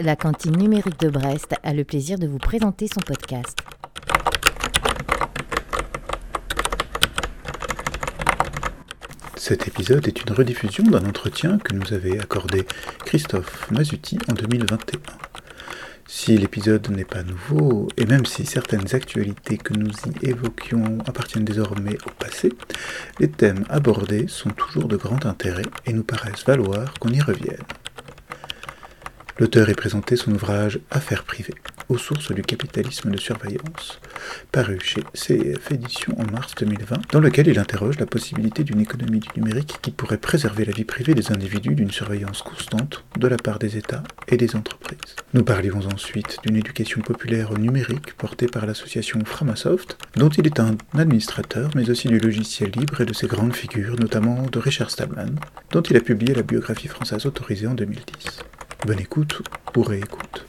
La cantine numérique de Brest, a le plaisir de vous présenter son podcast. Cet épisode est une rediffusion d'un entretien que nous avait accordé Christophe Mazuti en 2021. Si l'épisode n'est pas nouveau, et même si certaines actualités que nous y évoquions appartiennent désormais au passé, les thèmes abordés sont toujours de grand intérêt et nous paraissent valoir qu'on y revienne. L'auteur est présenté son ouvrage Affaires privées, aux sources du capitalisme de surveillance, paru chez CEF Éditions en mars 2020, dans lequel il interroge la possibilité d'une économie du numérique qui pourrait préserver la vie privée des individus d'une surveillance constante de la part des États et des entreprises. Nous parlions ensuite d'une éducation populaire au numérique portée par l'association Framasoft, dont il est un administrateur, mais aussi du logiciel libre et de ses grandes figures, notamment de Richard Stallman, dont il a publié la biographie française autorisée en 2010. Bonne écoute ou réécoute.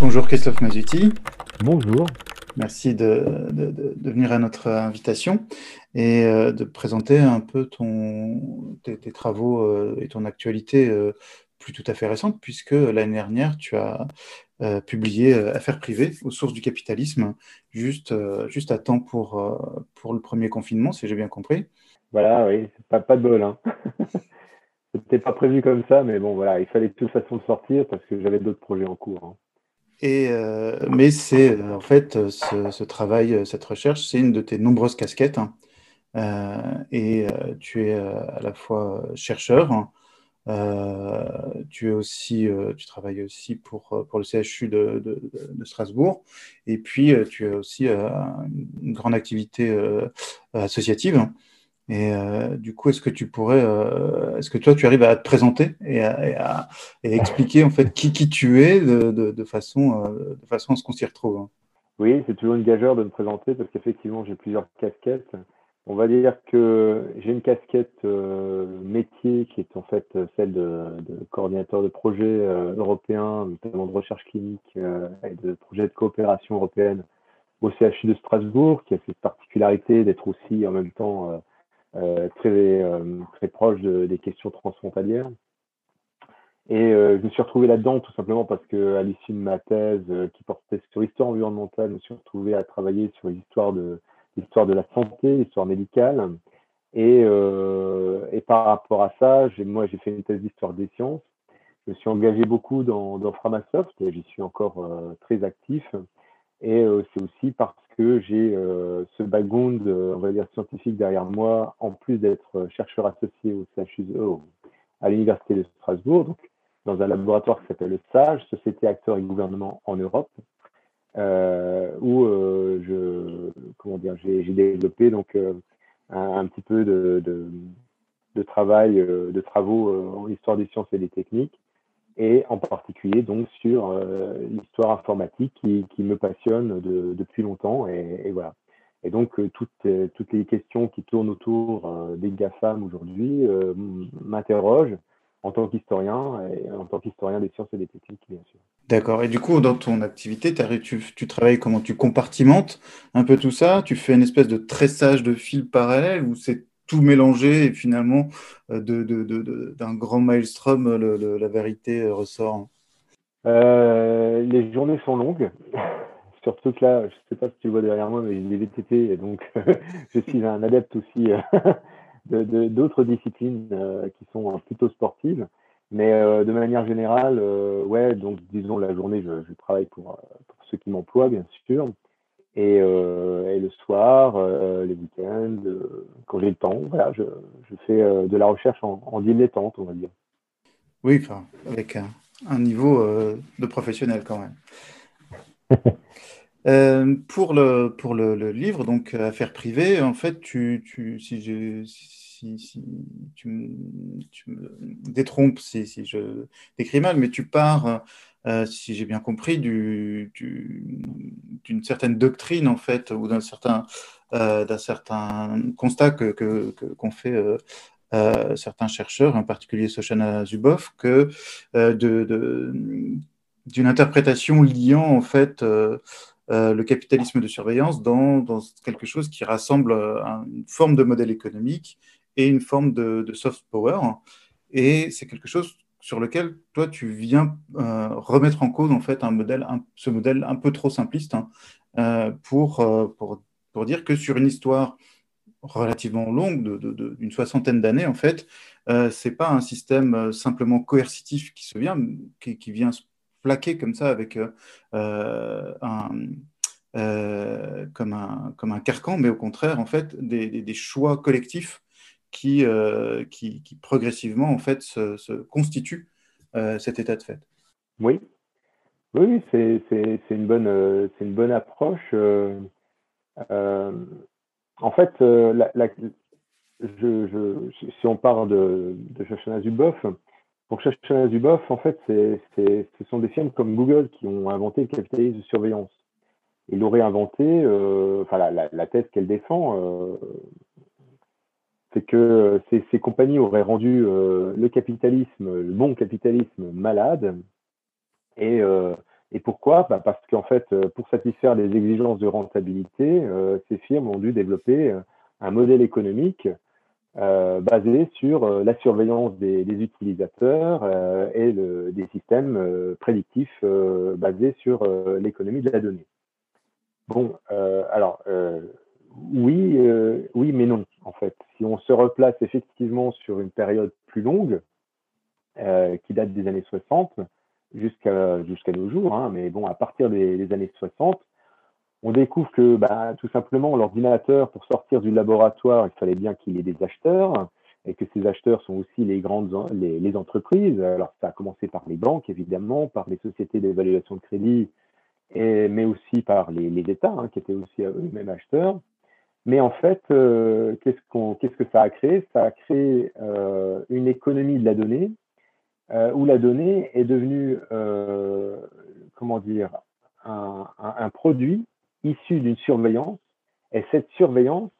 Bonjour Christophe Mazuti. Bonjour. Merci de, venir à notre invitation et euh, de présenter un peu ton, tes, travaux euh, et ton actualité euh, plus tout à fait récente, puisque l'année dernière, tu as publié Affaires privées aux sources du capitalisme, juste, juste à temps pour, pour le premier confinement, si j'ai bien compris. Voilà, oui, pas, pas de bol. Hein. C'était pas prévu comme ça, mais bon, voilà, il fallait de toute façon sortir parce que j'avais d'autres projets en cours. Hein. Et, euh, mais c'est euh, en fait ce, travail, cette recherche, c'est une de tes nombreuses casquettes. Hein. Euh, et tu es à la fois chercheur, hein. tu es aussi, tu travailles aussi pour, pour le CHU de, Strasbourg, et puis tu as aussi une grande activité associative. Et euh, du coup, est-ce que tu pourrais, euh, est-ce que toi, tu arrives à te présenter et à, expliquer en fait qui, qui tu es de, de, façon, euh, de façon à ce qu'on s'y retrouve hein? Oui, c'est toujours une gageure de me présenter parce qu'effectivement, j'ai plusieurs casquettes. On va dire que j'ai une casquette métier qui est en fait celle de, coordinateur de projets européens, notamment de recherche clinique et de projets de coopération européenne au CHU de Strasbourg, qui a cette particularité d'être aussi en même temps très, euh, très proche des questions transfrontalières. Et euh, je me suis retrouvé là-dedans tout simplement parce que à l'issue de ma thèse qui portait sur l'histoire environnementale, je me suis retrouvé à travailler sur l'histoire de l'histoire de la santé, l'histoire médicale. Et, et, par rapport à ça, moi j'ai fait une thèse d'histoire des sciences. Je me suis engagé beaucoup dans, Framasoft, j'y suis encore très actif. Et c'est aussi parce que j'ai euh, ce background, euh, on va dire, scientifique derrière moi, en plus d'être chercheur associé au CHUSE, à l'Université de Strasbourg, donc dans un laboratoire qui s'appelle le SAGE, Société Acteurs et Gouvernement en Europe, euh, où je, comment dire, j'ai développé donc un, petit peu de travail, de travaux en histoire des sciences et des techniques, et en particulier donc sur euh, l'histoire informatique qui, me passionne de, depuis longtemps et, voilà. Et donc euh, toutes, euh, toutes les questions qui tournent autour des GAFAM aujourd'hui m'interrogent en tant qu'historien et en tant qu'historien des sciences et des techniques bien sûr. D'accord. Et du coup, dans ton activité, tu, tu, travailles comment? Tu compartimentes un peu tout ça? Tu fais une espèce de tressage de fils parallèles ou c'est tout mélangé et finalement euh, d'un grand maelstrom, la vérité euh, ressort euh, Les journées sont longues. Surtout que là, je ne sais pas si tu vois derrière moi, mais j'ai des VTT et donc je suis un adepte aussi d'autres disciplines qui sont plutôt sportives. Mais de manière générale, ouais, donc disons la journée, je, travaille pour ceux qui m'emploient, bien sûr. Et, euh, et, le soir, euh, les week-ends, euh, quand j'ai le temps, voilà, je, je fais de la recherche en, en dilettante, on va dire. Oui, enfin, avec un, un niveau de professionnel quand même. pour le, pour le, le, livre, donc Affaires privées, en fait, tu, tu, si, je, si, si tu, me, tu, me détrompes si, si je décris mal, mais tu pars euh, si j'ai bien compris, d'une du, certaine doctrine, en fait, ou d'un certain, euh, certain constat qu'ont que, que, fait euh, euh, certains chercheurs, en particulier Soshana Zuboff, que d'une interprétation liant, en fait, le capitalisme de surveillance dans, dans, quelque chose qui rassemble une forme de modèle économique et une forme de, de soft power. Et c'est quelque chose sur lequel toi tu viens remettre en cause en fait un modèle, ce modèle un peu trop simpliste hein, pour, pour, pour, dire que sur une histoire relativement longue, d'une soixantaine d'années en fait, c'est pas un système simplement coercitif qui se vient, qui, qui vient se plaquer comme ça avec un euh, comme, un, comme un carcan, mais au contraire, en fait, des, des, choix collectifs qui, euh, qui, qui, progressivement, en fait, se, se constituent euh, cet état de fait. Oui, oui, c'est une, bonne, une bonne approche. en fait, la, si on parle de, de Shoshana Zuboff, pour Shoshana Zuboff, en fait, ce sont des firmes comme Google qui ont inventé le capitalisme de surveillance il aurait inventé, euh, enfin la, thèse qu'elle défend, euh, c'est que ces, compagnies auraient rendu euh, le capitalisme, le bon capitalisme, malade. Et, pourquoi? Bah, Parce qu'en fait, pour satisfaire les exigences de rentabilité, ces firmes ont dû développer un modèle économique basé sur la surveillance des, utilisateurs et des systèmes prédictifs basés sur l'économie de la donnée. Bon, euh, alors, euh, oui, euh, oui, mais non, en fait. Si on se replace effectivement sur une période plus longue, qui date des années 60 jusqu'à nos jours, hein, mais bon, à partir des, années 60, on découvre que bah, tout simplement l'ordinateur, pour sortir du laboratoire, il fallait bien qu'il ait des acheteurs, et que ces acheteurs sont aussi les grandes les, les entreprises. Alors ça a commencé par les banques, évidemment, par les sociétés d'évaluation de crédit mais aussi par les, États, hein, qui étaient aussi eux-mêmes acheteurs. Mais en fait, euh, qu'est-ce, que ça a créé? Ça a créé euh, une économie de la donnée, euh, où la donnée est devenue, comment dire, un, produit issu d'une surveillance. Et cette surveillance,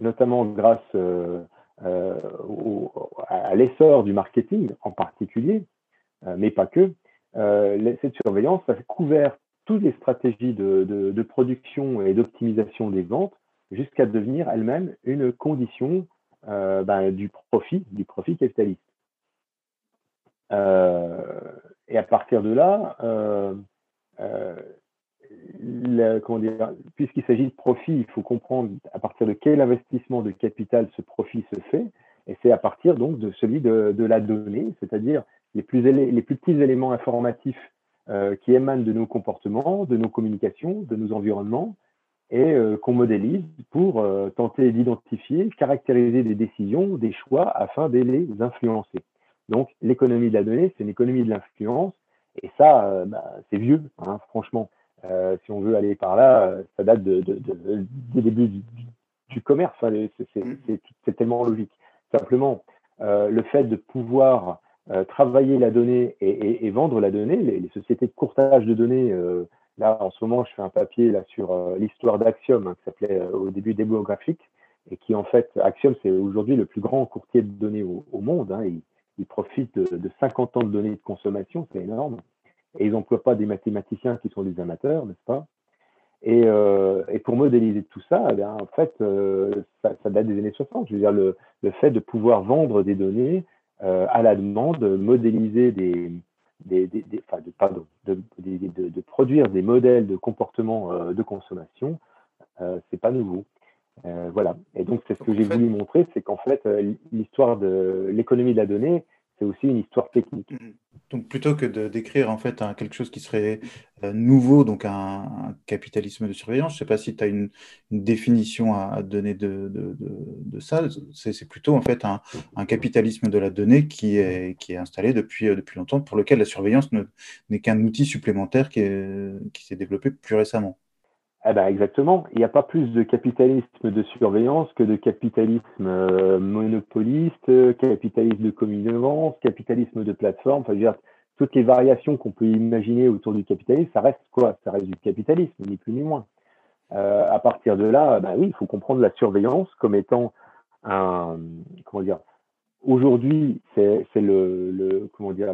notamment grâce à l'essor du marketing en particulier, mais pas que, cette surveillance a couvert toutes les stratégies de, production et d'optimisation des ventes jusqu'à devenir elle-même une condition euh, ben, du profit, du profit capitaliste. Euh, et à partir de là, euh, puisqu'il s'agit de profit, il faut comprendre à partir de quel investissement de capital ce profit se fait, et c'est à partir donc de celui de, la donnée, c'est-à-dire les plus, les plus petits éléments informatifs qui émanent de nos comportements, de nos communications, de nos environnements, et euh, qu'on modélise pour euh, tenter d'identifier, caractériser des décisions, des choix, afin de les influencer. Donc l'économie de la donnée, c'est une économie de l'influence, et ça, bah, c'est vieux, hein, franchement. si on veut aller par là, ça date de, de, de, des débuts du, commerce, mmh. c'est tellement logique. Simplement, le fait de pouvoir euh, travailler la donnée et, vendre la donnée. Les, sociétés de courtage de données, euh, là en ce moment, je fais un papier là sur euh, l'histoire d'Axiom, hein, qui s'appelait au début démographique, et qui en fait, Axiom, c'est aujourd'hui le plus grand courtier de données au, monde. Hein, il, il, profite de, 50 ans de données de consommation, c'est énorme. Et ils n'emploient pas des mathématiciens qui sont des amateurs, n'est-ce pas? Et, et, pour modéliser tout ça, eh en fait, ça, date des années 60. Je veux dire, le, fait de pouvoir vendre des données, euh, à la demande, modéliser des, des, des, enfin, de, pardon, de, de, produire des modèles de comportement euh, de consommation, euh, c'est pas nouveau. Euh, voilà. Et donc, c'est ce que j'ai voulu montrer, c'est qu'en fait, l'histoire de l'économie de la donnée, c'est aussi une histoire technique. Mmh. Donc plutôt que de décrire en fait quelque chose qui serait euh, nouveau, donc un, capitalisme de surveillance, je ne sais pas si tu as une, définition à, donner de, ça, c'est plutôt en fait un, capitalisme de la donnée qui est, qui est installé depuis, euh, depuis longtemps, pour lequel la surveillance n'est qu'un outil supplémentaire qui s'est développé plus récemment. Eh ben exactement. Il n'y a pas plus de capitalisme de surveillance que de capitalisme euh, monopoliste, capitalisme de communicance, capitalisme de plateforme. Enfin, toutes les variations qu'on peut imaginer autour du capitalisme, ça reste quoi? Ça reste du capitalisme, ni plus ni moins. Euh, à partir de là, ben oui, il faut comprendre la surveillance comme étant un, comment dire, aujourd'hui, c'est le, comment dire,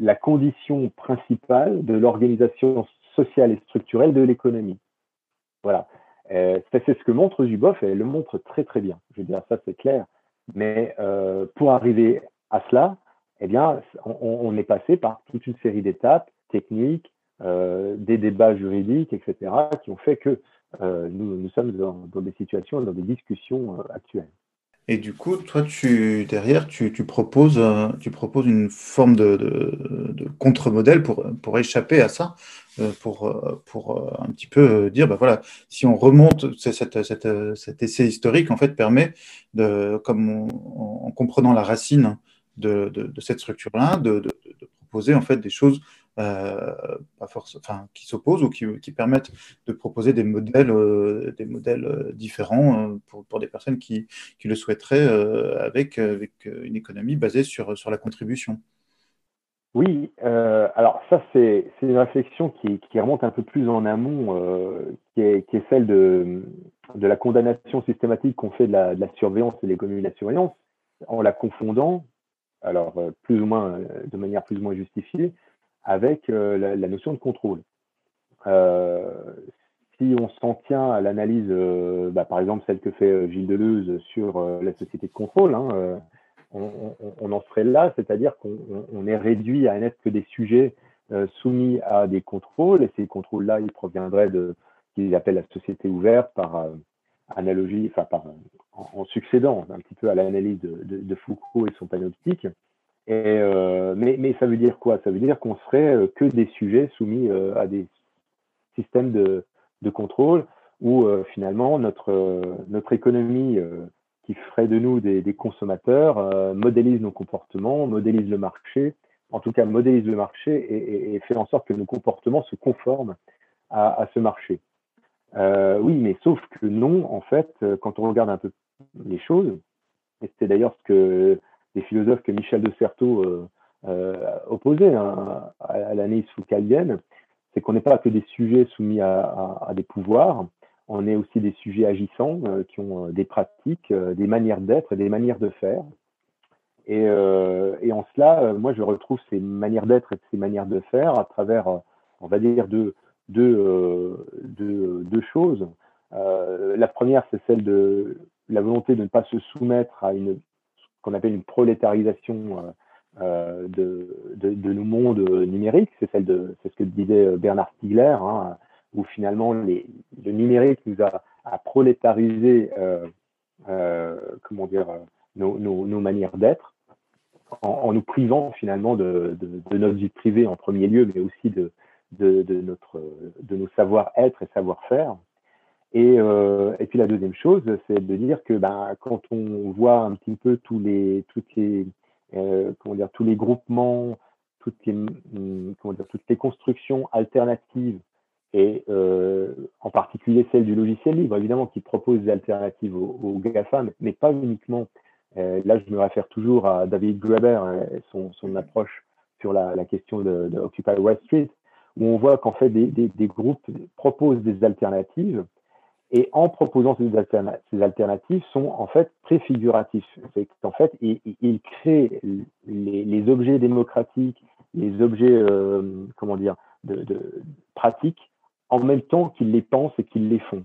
la condition principale de l'organisation sociale et structurelle de l'économie. Voilà. Euh, c'est ce que montre Zuboff et elle le montre très très bien. Je veux dire, ça c'est clair. Mais euh, pour arriver à cela, eh bien, on, est passé par toute une série d'étapes techniques, des débats juridiques, etc., qui ont fait que nous, nous, sommes dans, dans, des situations, dans des discussions actuelles. Et du coup, toi, tu, derrière, tu, euh, proposes une forme de, contre-modèle pour, pour échapper à ça, euh, pour, euh, pour un petit peu dire, ben voilà, si on remonte, cet essai historique, en fait, permet, de, comme en comprenant la racine de, de cette structure-là, de, proposer en fait des choses enfin, qui s'opposent ou qui, permettent de proposer des modèles, euh, des modèles euh, différents pour, pour, des personnes qui, qui le souhaiteraient avec, avec une économie basée sur, sur la contribution. Oui, euh, alors ça c'est une réflexion qui, qui, remonte un peu plus en amont, euh, qui, est, qui, est, celle de, de la condamnation systématique qu'on fait de la, surveillance et de l'économie de la surveillance, en la confondant, alors plus ou moins de manière plus ou moins justifiée, avec euh, la, notion de contrôle. Euh, si on s'en tient à l'analyse, euh, bah, par exemple celle que fait Gilles Deleuze sur la société de contrôle, hein, on, en serait là, c'est-à-dire qu'on est réduit à n'être que des sujets soumis à des contrôles, et ces contrôles-là, ils proviendraient de ce qu'ils appellent la société ouverte par analogie, en, succédant un petit peu à l'analyse de, Foucault et son panoptique. Euh, mais, ça veut dire quoi? Ça veut dire qu'on serait euh, que des sujets soumis euh, à des systèmes de, contrôle où finalement notre, notre économie qui ferait de nous des, consommateurs modélise nos comportements, modélise le marché, en tout cas modélise le marché et, fait en sorte que nos comportements se conforment à ce marché. oui, mais sauf que non, en fait, quand on regarde un peu les choses, et c'est d'ailleurs ce que des philosophes que Michel de Certeau euh, euh, opposait hein, à, l'analyse foucaldienne, c'est qu'on n'est pas que des sujets soumis à, des pouvoirs, on est aussi des sujets agissants euh, qui ont des pratiques, des manières d'être et des manières de faire. Et, en cela, moi, je retrouve ces manières d'être et ces manières de faire à travers, on va dire, deux choses. la première, c'est celle de la volonté de ne pas se soumettre à une qu'on appelle une prolétarisation euh, euh, de, de, nos mondes numériques. C'est celle de, ce que disait euh, Bernard Stiegler, hein, où finalement le numérique nous a, a prolétarisé, comment dire, nos, manières d'être, en, nous privant finalement de, notre vie privée en premier lieu, mais aussi notre, de nos savoir-être et savoir-faire. Et, euh, et, puis la deuxième chose, c'est de dire que ben, quand on voit un petit peu tous les, toutes les, euh, comment dire, tous les groupements, toutes les, hum, comment dire, toutes les constructions alternatives, et euh, en particulier celle du logiciel libre, évidemment, qui propose des alternatives aux, aux GAFA, mais pas uniquement. Là, je me réfère toujours à David Graeber et son, approche sur la, question de, Occupy Wall Street, où on voit qu'en fait des groupes proposent des alternatives et en proposant ces, ces alternatives sont en fait préfiguratifs. C'est qu'en fait, ils, créent les, objets démocratiques, les objets, euh, comment dire, de, pratiques, en même temps qu'ils les pensent et qu'ils les font.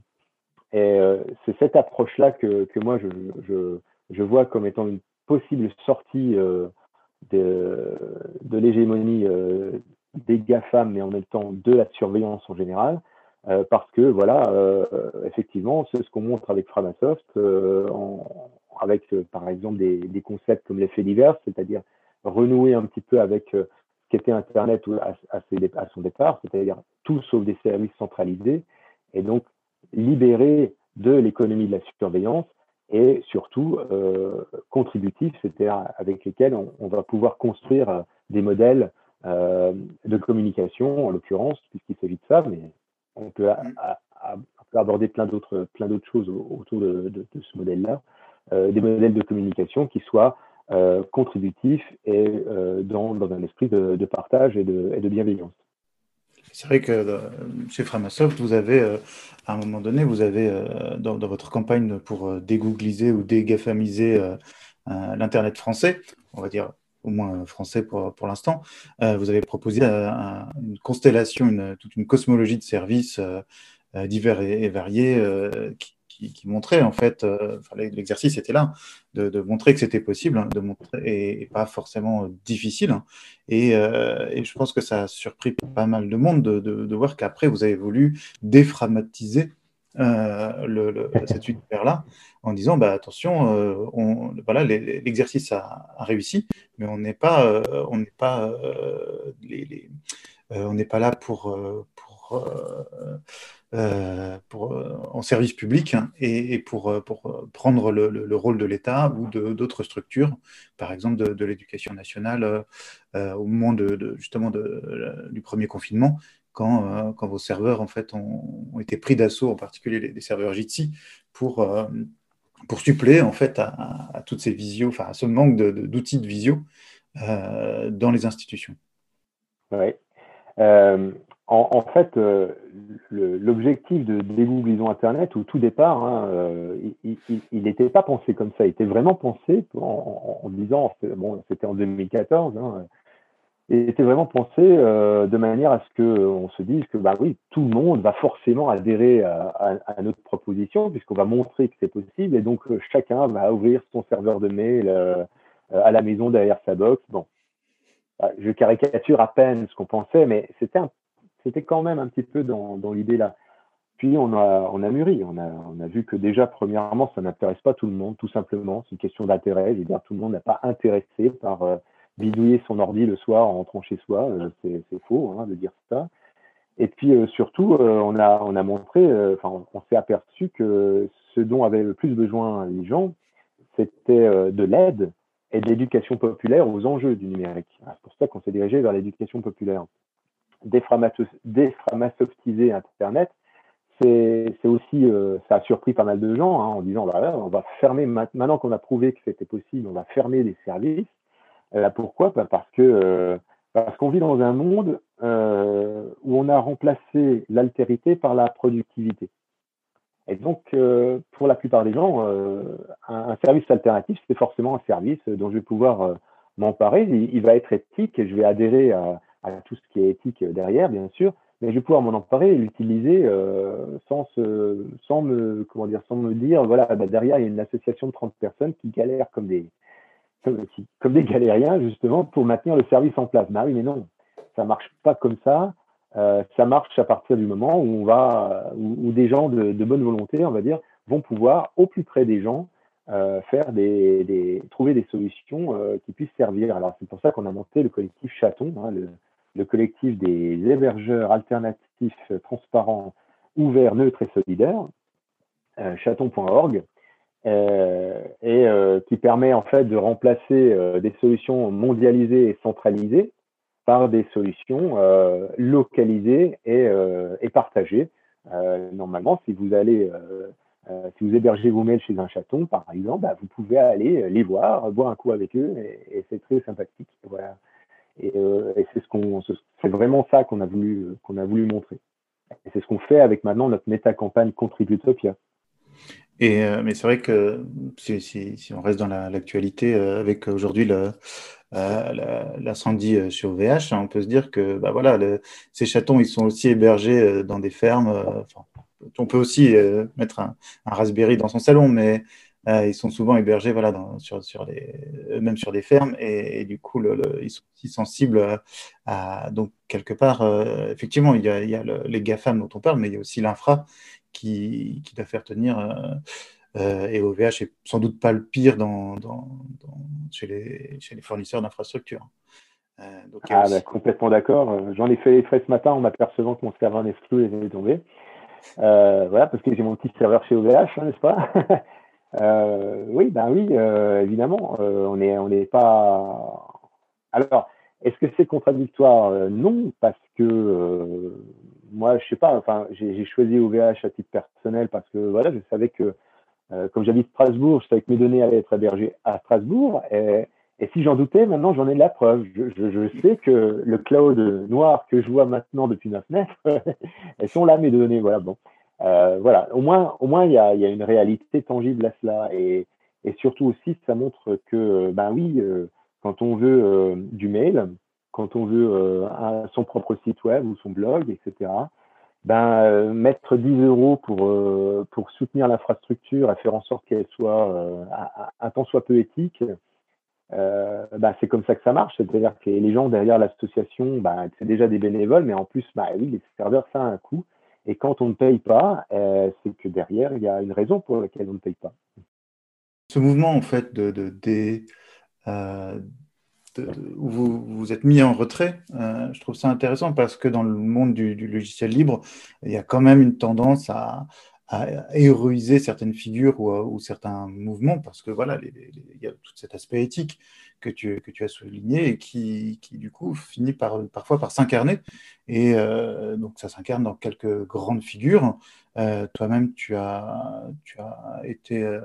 Et euh, c'est cette approche-là que, moi, je, vois comme étant une possible sortie euh, de, l'hégémonie des GAFAM, mais en même temps de la surveillance en général, euh, parce que voilà, euh, effectivement, c'est ce qu'on montre avec Framasoft, euh, avec par exemple des, concepts comme l'effet divers, c'est-à-dire renouer un petit peu avec ce qu'était Internet à, son départ, c'est-à-dire tout sauf des services centralisés, et donc libérer de l'économie de la surveillance et surtout contributif, c'est-à-dire avec lesquels on, on, va pouvoir construire des modèles de communication, en l'occurrence, puisqu'il s'agit de ça, mais on peut, aborder plein d'autres plein d'autres choses autour de, ce modèle-là, euh, des modèles de communication qui soient euh, contributifs et euh, dans, un esprit de, partage et de, bienveillance. C'est vrai que chez Framasoft, vous avez, à un moment donné, vous avez, dans, votre campagne pour dégoogliser ou dégafamiser l'Internet français, on va dire au moins français pour, pour l'instant, euh, vous avez proposé euh, une constellation, toute une cosmologie de services euh, divers et, variés qui, montrait en fait, l'exercice était là, de, montrer que c'était possible, hein, de montrer, et, pas forcément difficile. Hein. Et, je pense que ça a surpris pas mal de monde de, voir qu'après, vous avez voulu déframatiser le, cet univers-là en disant bah, attention, on, voilà, l'exercice a, réussi, mais on n'est pas, on n'est pas, les, on n'est pas là pour, pour euh, pour, euh, en service public hein, et, pour, euh, pour, prendre le, rôle de l'État ou d'autres structures, par exemple de, l'éducation nationale au moment de, justement du premier confinement, quand, quand, vos serveurs en fait ont, été pris d'assaut, en particulier les, serveurs Jitsi, pour, pour suppléer en fait à, toutes ces visios, enfin ce manque d'outils de, visio dans les institutions. Oui en, fait, euh, l'objectif de dégooglisons Internet, au tout départ, hein, euh, il n'était pas pensé comme ça. Il était vraiment pensé en, disant, bon, c'était en 2014, hein, il était vraiment pensé euh, de manière à ce qu'on se dise que, bah oui, tout le monde va forcément adhérer à, notre proposition, puisqu'on va montrer que c'est possible, et donc chacun va ouvrir son serveur de mail à la maison derrière sa box. Bon, bah, je caricature à peine ce qu'on pensait, mais c'était c'était quand même un petit peu dans, l'idée là. Puis on a, on a mûri, on a, on a vu que déjà, premièrement, ça n'intéresse pas tout le monde, tout simplement. C'est une question d'intérêt. Je veux dire, tout le monde n'est pas intéressé par euh, bidouiller son ordi le soir en rentrant chez soi. Euh, c'est faux hein, de dire ça. Et puis euh, surtout, on, a, on a montré, enfin, on, s'est aperçu que ce dont avaient le plus besoin les gens, c'était de l'aide et de l'éducation populaire aux enjeux du numérique. C'est pour ça qu'on s'est dirigé vers l'éducation populaire déframasoftiser Internet, c'est aussi, euh, ça a surpris pas mal de gens hein, en disant, bah, on va fermer, maintenant qu'on a prouvé que c'était possible, on va fermer des services. Euh, pourquoi? Bah, Parce que euh, parce qu'on vit dans un monde où on a remplacé l'altérité par la productivité. Et donc, pour la plupart des gens, un, service alternatif, c'est forcément un service dont je vais pouvoir m'emparer. Il, va être éthique et je vais adhérer à, tout ce qui est éthique derrière, bien sûr, mais je vais pouvoir m'en emparer et l'utiliser euh, sans, sans, me, comment dire, sans me dire, voilà, bah, derrière, il y a une association de 30 personnes qui galèrent comme des, comme, des galériens, justement, pour maintenir le service en place. Bah oui, mais non, ça marche pas comme ça. Euh, ça marche à partir du moment où on va, où, des gens de, bonne volonté, on va dire, vont pouvoir, au plus près des gens, euh, faire des, trouver des solutions euh, qui puissent servir. Alors c'est pour ça qu'on a monté le collectif Chaton, hein, le, le collectif des hébergeurs alternatifs transparents, ouverts, neutres et solidaires, chaton.org, euh, et euh, qui permet en fait de remplacer des solutions mondialisées et centralisées par des solutions localisées et, et partagées. normalement, si vous allez si vous hébergez vos mails chez un chaton, par exemple, bah, vous pouvez aller les voir, boire un coup avec eux, et, et c'est très sympathique. Voilà. Euh, et, c'est ce qu'on, c'est vraiment ça qu'on a voulu, qu'on a voulu montrer. Et c'est ce qu'on fait avec maintenant notre méta-campagne Contributopia. Euh, mais c'est vrai que si, on reste dans l'actualité euh, avec aujourd'hui l'incendie sur VH, on peut se dire que bah voilà, ces chatons, ils sont aussi hébergés dans des fermes. on peut aussi mettre un, Raspberry dans son salon, mais euh, ils sont souvent hébergés voilà, dans, sur, les, même sur des fermes et, du coup, ils sont aussi sensibles à. Donc, quelque part, euh, effectivement, il y a, il y a les GAFAM dont on parle, mais il y a aussi l'infra qui, qui, doit faire tenir. Euh, et OVH est sans doute pas le pire dans, dans, chez, les, chez, les, fournisseurs d'infrastructures. ah, bah, complètement d'accord. J'en ai fait les frais ce matin en m'apercevant que mon serveur Nextcloud est tombé. voilà, parce que j'ai mon petit serveur chez OVH, hein, n'est-ce pas? Euh, oui, ben oui, euh, évidemment, euh, on n'est on n'est pas. Alors, est-ce que c'est contradictoire? Non, parce que moi, je sais pas. Enfin, j'ai choisi OVH à titre personnel parce que voilà, je savais que comme j'habite Strasbourg, je savais que mes données allaient être hébergées à Strasbourg. Et, si j'en doutais, maintenant j'en ai la preuve. Je, je, sais que le cloud noir que je vois maintenant depuis 9 mètres, elles sont là mes données. Voilà, bon. Euh, voilà, au moins, au moins il y a, y a, une réalité tangible à cela. Et, et, surtout aussi, ça montre que, ben oui, euh, quand on veut euh, du mail, quand on veut son propre site web ou son blog, etc., ben, mettre 10 euros pour, pour soutenir l'infrastructure et faire en sorte qu'elle soit un tant soit peu éthique, bah, c'est comme ça que ça marche. C'est-à-dire que les gens derrière l'association, bah, c'est déjà des bénévoles, mais en plus, bah, oui, les serveurs, ça a un coût. Et quand on ne paye pas, euh, c'est que derrière, il y a une raison pour laquelle on ne paye pas. Ce mouvement, en fait, de, de, vous vous êtes mis en retrait, euh, je trouve ça intéressant parce que dans le monde du, logiciel libre, il y a quand même une tendance à, héroïser certaines figures ou, certains mouvements parce que voilà, il y a tout cet aspect éthique que tu, as souligné et qui, du coup finit par, parfois par s'incarner. Et euh, donc ça s'incarne dans quelques grandes figures. Euh, toi-même, tu as, tu as été euh,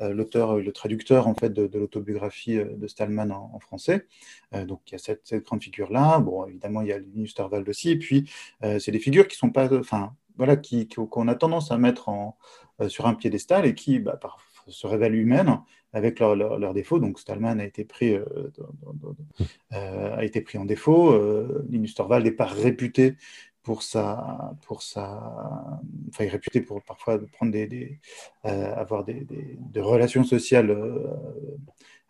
l'auteur, le traducteur en fait de, l'autobiographie de Stallman en, français. donc il y a cette, cette grande figure-là. Bon, évidemment, il y a Linus Torvald aussi. Et puis, c'est des figures qui sont pas, enfin, voilà, qui, qu'on a tendance à mettre en, sur un piédestal et qui, bah, se révèlent humaines avec leurs leur, défauts. Donc Stallman a été pris, euh, euh, a été pris en défaut. Euh, Linus Torvald n'est pas réputé pour sa, pour sa, enfin, réputé pour parfois prendre des, avoir des, des, relations sociales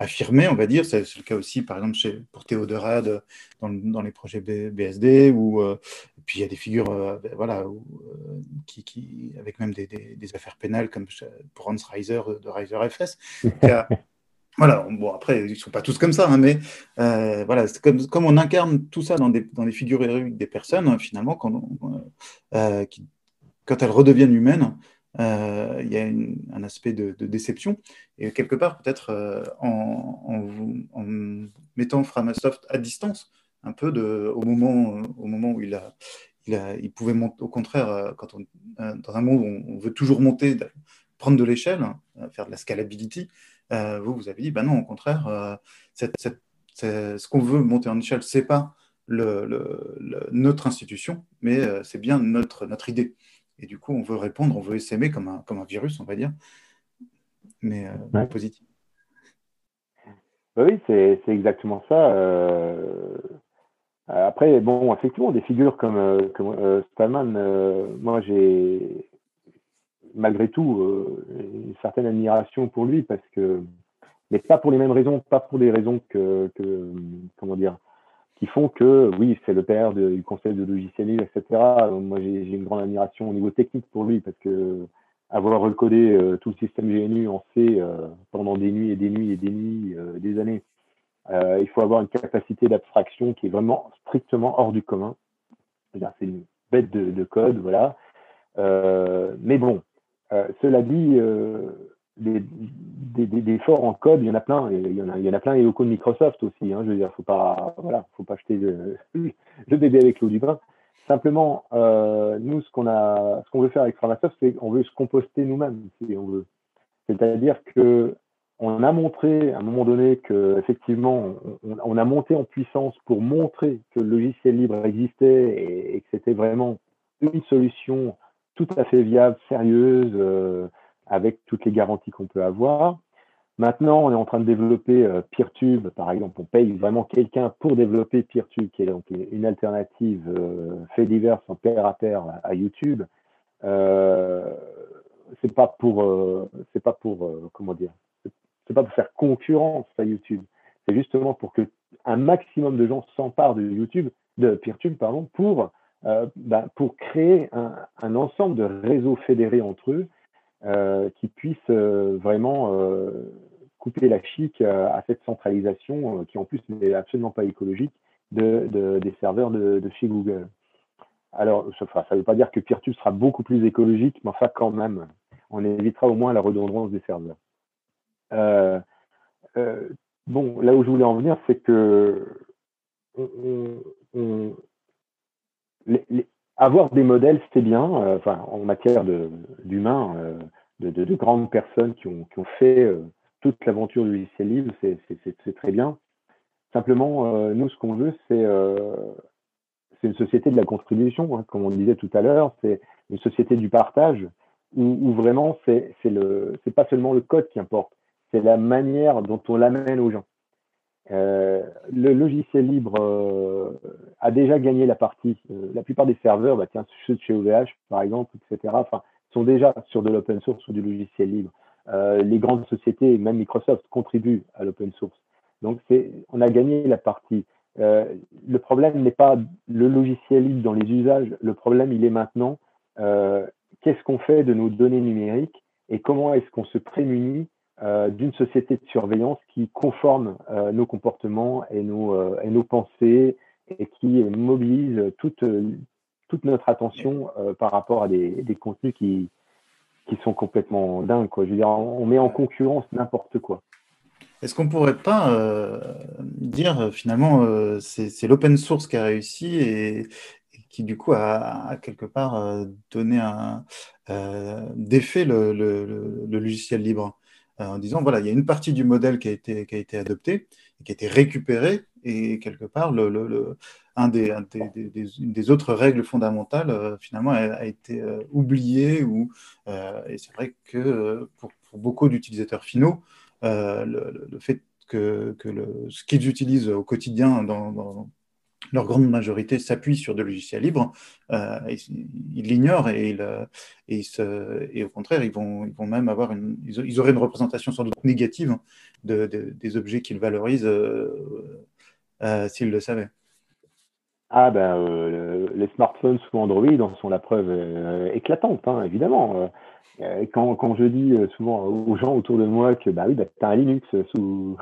affirmé, on va dire. C'est le cas aussi, par exemple, chez, pour Théodorade dans, dans les projets BSD, ou euh, puis il y a des figures, euh, ben, voilà, euh, qui, qui, avec même des, des, affaires pénales comme pour Hans Reiser de Reiser FS. voilà, bon, après, ils ne sont pas tous comme ça, hein, mais voilà, comme, comme on incarne tout ça dans des, dans des figures héroïques des personnes, finalement, quand, qui, quand elles redeviennent humaines, euh, il y a un aspect de, déception. Et quelque part, peut-être euh, en, mettant Framasoft à distance, un peu au, moment, au moment où il a, il, pouvait monter, au contraire, euh, quand on, dans un monde où on veut toujours monter, prendre de l'échelle, faire de la scalability, vous, vous avez dit, ben non, au contraire, ce qu'on veut monter en échelle, c'est pas notre institution, mais c'est bien notre, notre idée. Et du coup, on veut répondre, on veut s'aimer comme un, comme un virus, on va dire, mais euh, positif. Bah oui, c'est exactement ça. Euh, après, bon, effectivement, des figures comme, euh, comme Stallman, moi j'ai malgré tout une certaine admiration pour lui parce que, mais pas pour les mêmes raisons, pas pour des raisons que, que comment dire, qui font que, oui, c'est le père du conseil de logiciel etc. Moi, j'ai une grande admiration au niveau technique pour lui parce que avoir recodé euh, tout le système GNU en C euh, pendant des nuits et des nuits et des nuits, euh, des années, il faut avoir une capacité d'abstraction qui est vraiment strictement hors du commun. C'est une bête de, de, code, voilà. mais bon, cela dit, des, des, en code, il y en a plein. Il y en a, il y en a plein et au code Microsoft aussi. Hein, je veux dire, faut pas, voilà, faut pas jeter le, bébé avec l'eau du bain. Simplement, euh, nous, ce qu'on a, ce qu'on veut faire avec Framasoft, c'est qu'on veut se composter nous-mêmes. C'est-à-dire que on a montré à un moment donné que effectivement, on, a monté en puissance pour montrer que le logiciel libre existait et, et que c'était vraiment une solution tout à fait viable, sérieuse. Euh, avec toutes les garanties qu'on peut avoir. Maintenant, on est en train de développer euh, PeerTube, par exemple. On paye vraiment quelqu'un pour développer PeerTube, qui est donc une alternative euh, fait divers en pair à pair à, YouTube. Euh, c'est pas pour, euh, c'est pas pour, euh, comment dire, c'est pas pour faire concurrence à YouTube. C'est justement pour que un maximum de gens s'emparent de YouTube, de PeerTube, pardon, pour bah, pour créer un, ensemble de réseaux fédérés entre eux euh, qui puisse euh, vraiment euh, couper la chic à cette centralisation qui en plus n'est absolument pas écologique de, des serveurs de, chez Google. Alors, ça ne veut pas dire que Peertube sera beaucoup plus écologique, mais enfin quand même, on évitera au moins la redondance des serveurs. bon, là où je voulais en venir, c'est que les, avoir des modèles, c'est bien, euh, en matière d'humains, euh, de, de, de, grandes personnes qui ont, fait euh, toute l'aventure du lycée libre, c'est très bien. Simplement, nous, ce qu'on veut, c'est une société de la contribution, hein, comme on disait tout à l'heure, c'est une société du partage, où, où vraiment, c'est pas seulement le code qui importe, c'est la manière dont on l'amène aux gens. Le logiciel libre a déjà gagné la partie. la plupart des serveurs, bah, tiens, ceux de chez OVH par exemple, etc., sont déjà sur de l'open source ou du logiciel libre. les grandes sociétés, même Microsoft, contribuent à l'open source. Donc, on a gagné la partie. le problème n'est pas le logiciel libre dans les usages. Le problème, il est maintenant qu'est-ce qu'on fait de nos données numériques et comment est-ce qu'on se prémunit euh, d'une société de surveillance qui conforme euh, nos comportements et nos, euh, et nos pensées et qui mobilise toute, toute notre attention par rapport à des, des, contenus qui, qui sont complètement dingues. Quoi. Je veux dire, on met en concurrence n'importe quoi. Est-ce qu'on ne pourrait pas dire finalement c'est l'open source qui a réussi et, qui du coup a, quelque part donné un défait le, le, logiciel libre? euh, en disant voilà, il y a une partie du modèle qui a été, qui a été adoptée qui a été récupérée, et quelque part, le, le, un des, des, une des autres règles fondamentales, euh, finalement, a, été euh, oubliée. Ou, et c'est vrai que pour, beaucoup d'utilisateurs finaux, le, fait que, que ce qu'ils utilisent au quotidien dans leur grande majorité s'appuie sur des logiciels libres, euh, ils l'ignorent et, euh, et, au contraire, ils vont, ils vont même avoir ils auraient une représentation sans doute négative de, des objets qu'ils valorisent euh, s'ils le savaient. Ah ben, les smartphones sous Android en sont la preuve éclatante, hein, évidemment. Quand, quand, je dis souvent aux gens autour de moi que bah oui, bah, tu as un Linux sous,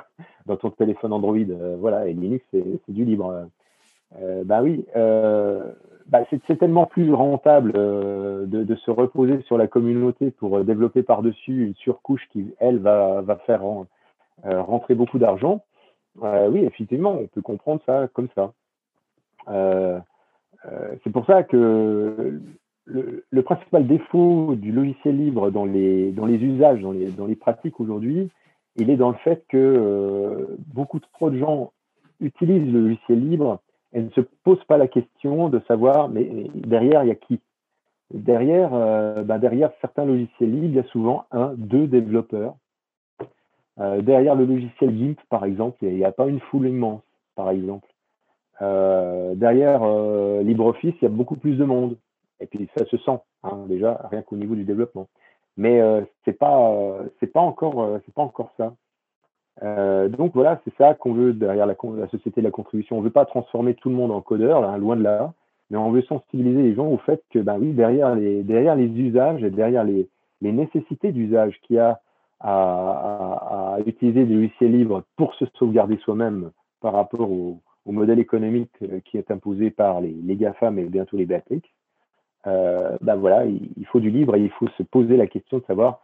dans ton téléphone Android, voilà, et Linux c'est du libre. Euh, bah oui, euh, bah c'est tellement plus rentable euh, de, se reposer sur la communauté pour développer par-dessus une surcouche qui, elle, va, faire rentrer beaucoup d'argent. oui, effectivement, on peut comprendre ça comme ça. c'est pour ça que le, principal défaut du logiciel libre dans les, usages, dans les pratiques aujourd'hui, il est dans le fait que beaucoup trop de gens utilisent le logiciel libre elle ne se pose pas la question de savoir, mais derrière, il y a qui? Derrière, euh, bah, derrière certains logiciels libres, il y a souvent un, deux développeurs. Euh, derrière le logiciel GIMP, par exemple, il n'y a, pas une foule immense, par exemple. Euh, derrière LibreOffice, il y a beaucoup plus de monde. Et puis ça se sent, hein, déjà, rien qu'au niveau du développement. Mais encore, c'est pas encore ça. Euh, donc voilà, c'est ça qu'on veut derrière la, société de la contribution. On ne veut pas transformer tout le monde en codeur, loin de là, mais on veut sensibiliser les gens au fait que, ben oui, derrière les, usages et derrière les, nécessités d'usage qu'il y a à, utiliser des logiciels libres pour se sauvegarder soi-même par rapport au, au, modèle économique euh, qui est imposé par les, les GAFAM et bientôt les BATX, euh, ben voilà, il, il faut du libre et il faut se poser la question de savoir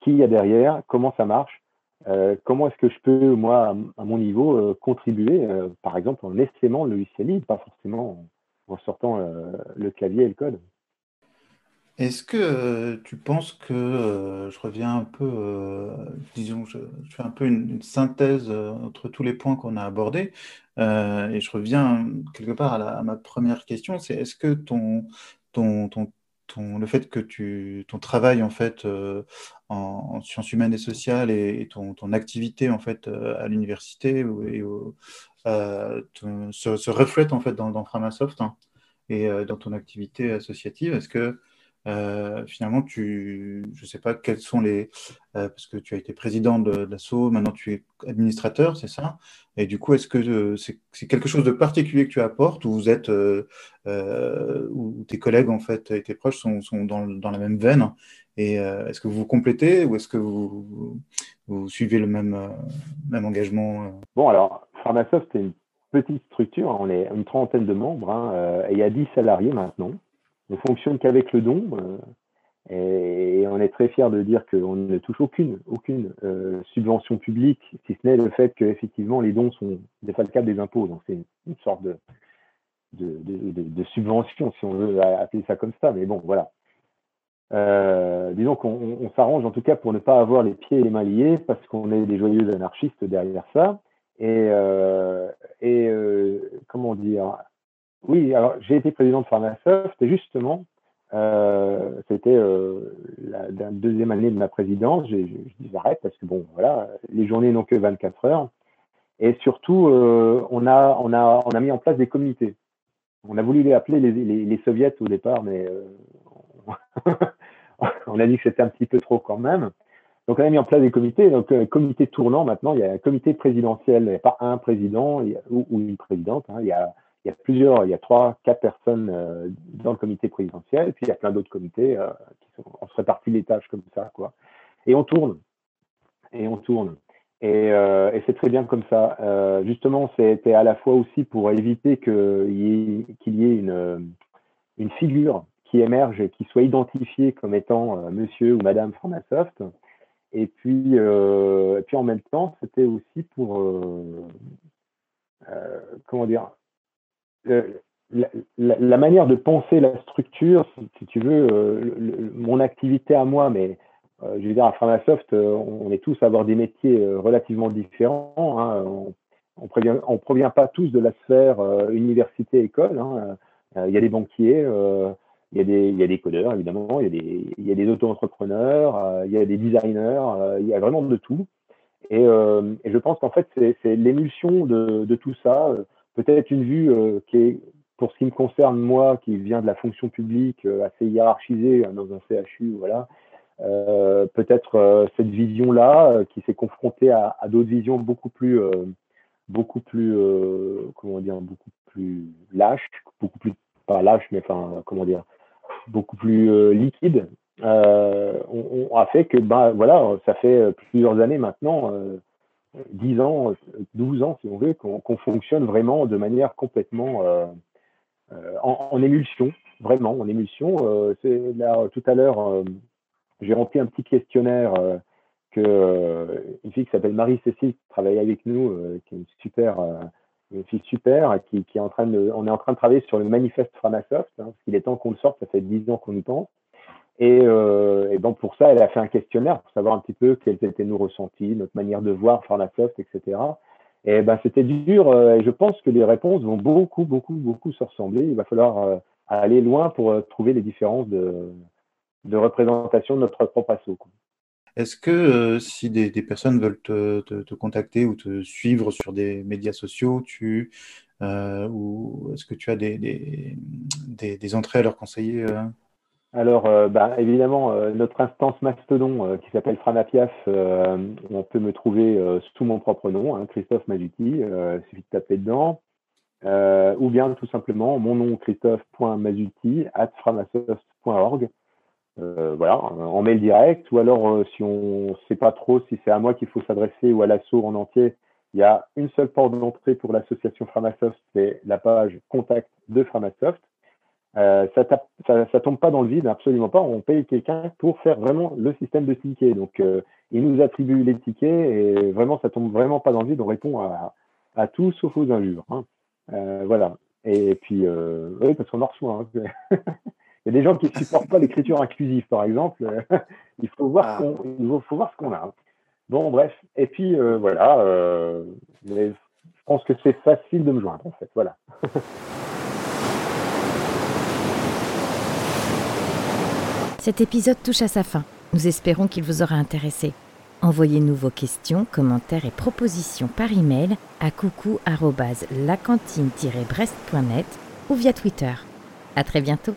qui il y a derrière, comment ça marche, euh, comment est-ce que je peux, moi, à mon niveau, euh, contribuer, euh, par exemple, en essaimant le libre, pas forcément en, sortant le clavier et le code? Est-ce que tu penses que, je reviens un peu, disons, je, fais un peu une, synthèse entre tous les points qu'on a abordés, et je reviens quelque part à, ma première question, c'est est-ce que ton, ton le fait que ton travail en fait euh, en, sciences humaines et sociales et, ton, ton, activité en fait euh, à l'université euh, se, reflète en fait dans, dans Framasoft hein, et dans ton activité associative. Est-ce que euh, finalement, je ne sais pas quels sont les, euh, parce que tu as été président de, l'ASSO, maintenant tu es administrateur, c'est ça? Et du coup, est-ce que euh, c'est quelque chose de particulier que tu apportes, ou ou tes collègues en fait et tes proches sont, dans, la même veine? Et est-ce que vous vous complétez, ou est-ce que vous, suivez le même, engagement Bon, alors, Pharmasoft, c'est une petite structure, on est une trentaine de membres, hein, et il y a 10 salariés maintenant ne fonctionne qu'avec le don. Euh, et, on est très fiers de dire qu'on ne touche aucune, aucune euh, subvention publique, si ce n'est le fait qu'effectivement les dons sont défalcables des impôts. Donc c'est une, sorte de, de, de, subvention, si on veut appeler ça comme ça. Mais bon, voilà. Euh, disons qu'on s'arrange en tout cas pour ne pas avoir les pieds et les mains liés parce qu'on est des joyeux anarchistes derrière ça. Et, et comment dire oui, alors j'ai été président de Pharmasoft et justement, euh, c'était euh, la, deuxième année de ma présidence. Je, dis arrête parce que bon, voilà, les journées n'ont que 24 heures. Et surtout, on, a, on, a, on a mis en place des comités. On a voulu les appeler les, les, soviets au départ, mais on a dit que c'était un petit peu trop quand même. Donc, on a mis en place des comités. Donc, comité tournant maintenant, il y a un comité présidentiel, il n'y a pas un président ou, une présidente. Hein. il, y a, il, y a, plusieurs, il y a trois, quatre personnes euh, dans le comité présidentiel. Et puis, il y a plein d'autres comités euh, qui sont, on se répartit les tâches comme ça, quoi. Et on tourne. Et on tourne. Et, euh, c'est très bien comme ça. Justement, c'était à la fois aussi pour éviter qu'il y, qu'il y ait une, une figure qui émerge et qui soit identifié comme étant monsieur ou madame Framasoft. Et puis, et puis en même temps, c'était aussi pour, comment dire, la, manière de penser la structure, si, tu veux, mon activité à moi, mais je veux dire, à Framasoft, on, est tous à avoir des métiers relativement différents. Hein, on ne provient pas tous de la sphère université-école. Hein, il y a des banquiers, il y, a des, il y a des codeurs, évidemment, il y a des, des auto-entrepreneurs, euh, il y a des designers, euh, il y a vraiment de tout. Et, euh, je pense qu'en fait, c'est l'émulsion de, tout ça. Peut-être une vue qui est, pour ce qui me concerne, moi, qui vient de la fonction publique, assez hiérarchisée dans un CHU, voilà. Peut-être cette vision-là qui s'est confrontée à, d'autres visions beaucoup plus, beaucoup plus, comment dire, beaucoup plus lâches, beaucoup plus pas lâches, mais enfin, comment dire, beaucoup plus euh, liquide, euh, on, a fait que, ben voilà, ça fait plusieurs années maintenant, 10 euh, ans, 12 ans si on veut, qu'on fonctionne vraiment de manière complètement en, émulsion, vraiment en émulsion. c'est là tout à l'heure, j'ai rempli un petit questionnaire que une fille qui s'appelle Marie-Cécile travaille avec nous, qui est une super une fille super qui, qui, est en train de, on est en train de travailler sur le manifeste Framasoft, hein, parce qu'il est temps qu'on le sorte, ça fait 10 ans qu'on y pense. Et, euh, donc pour ça, elle a fait un questionnaire pour savoir un petit peu quels étaient nos ressentis, notre manière de voir Framasoft, etc. Et ben c'était dur. Euh, et je pense que les réponses vont beaucoup, beaucoup, beaucoup se ressembler. Il va falloir euh, aller loin pour euh, trouver les différences de, représentation de notre propre assaut. Est-ce que si des, personnes veulent te, contacter ou te suivre sur des médias sociaux, tu, ou est-ce que tu as des, des, entrées à leur conseiller euh? Alors, bah, évidemment, notre instance Mastodon qui s'appelle Franapiaf, on peut me trouver sous mon propre nom, hein, Christophe Majuti, il suffit de taper dedans. ou bien tout simplement mon nom christophe.mazuti at framasoft.org. Euh, voilà, en mail direct, ou alors euh, si on ne sait pas trop si c'est à moi qu'il faut s'adresser ou à l'assaut en entier, il y a une seule porte d'entrée pour l'association Framasoft, c'est la page contact de Framasoft. Euh, ça, tombe pas dans le vide, absolument pas. On paye quelqu'un pour faire vraiment le système de tickets. Donc, il nous attribue les tickets et vraiment, ça tombe vraiment pas dans le vide. On répond à, à tout sauf aux injures. Hein. voilà. Et puis, oui, parce qu'on en reçoit. Hein. Il y a des gens qui ne supportent pas l'écriture inclusive, par exemple. il faut voir, ah. faut voir ce qu'on a. Bon, bref. Et puis, euh, voilà. Euh, je pense que c'est facile de me joindre, en fait. Voilà. Cet épisode touche à sa fin. Nous espérons qu'il vous aura intéressé. Envoyez-nous vos questions, commentaires et propositions par email à coucou@lacantine-brest.net ou via Twitter. À très bientôt.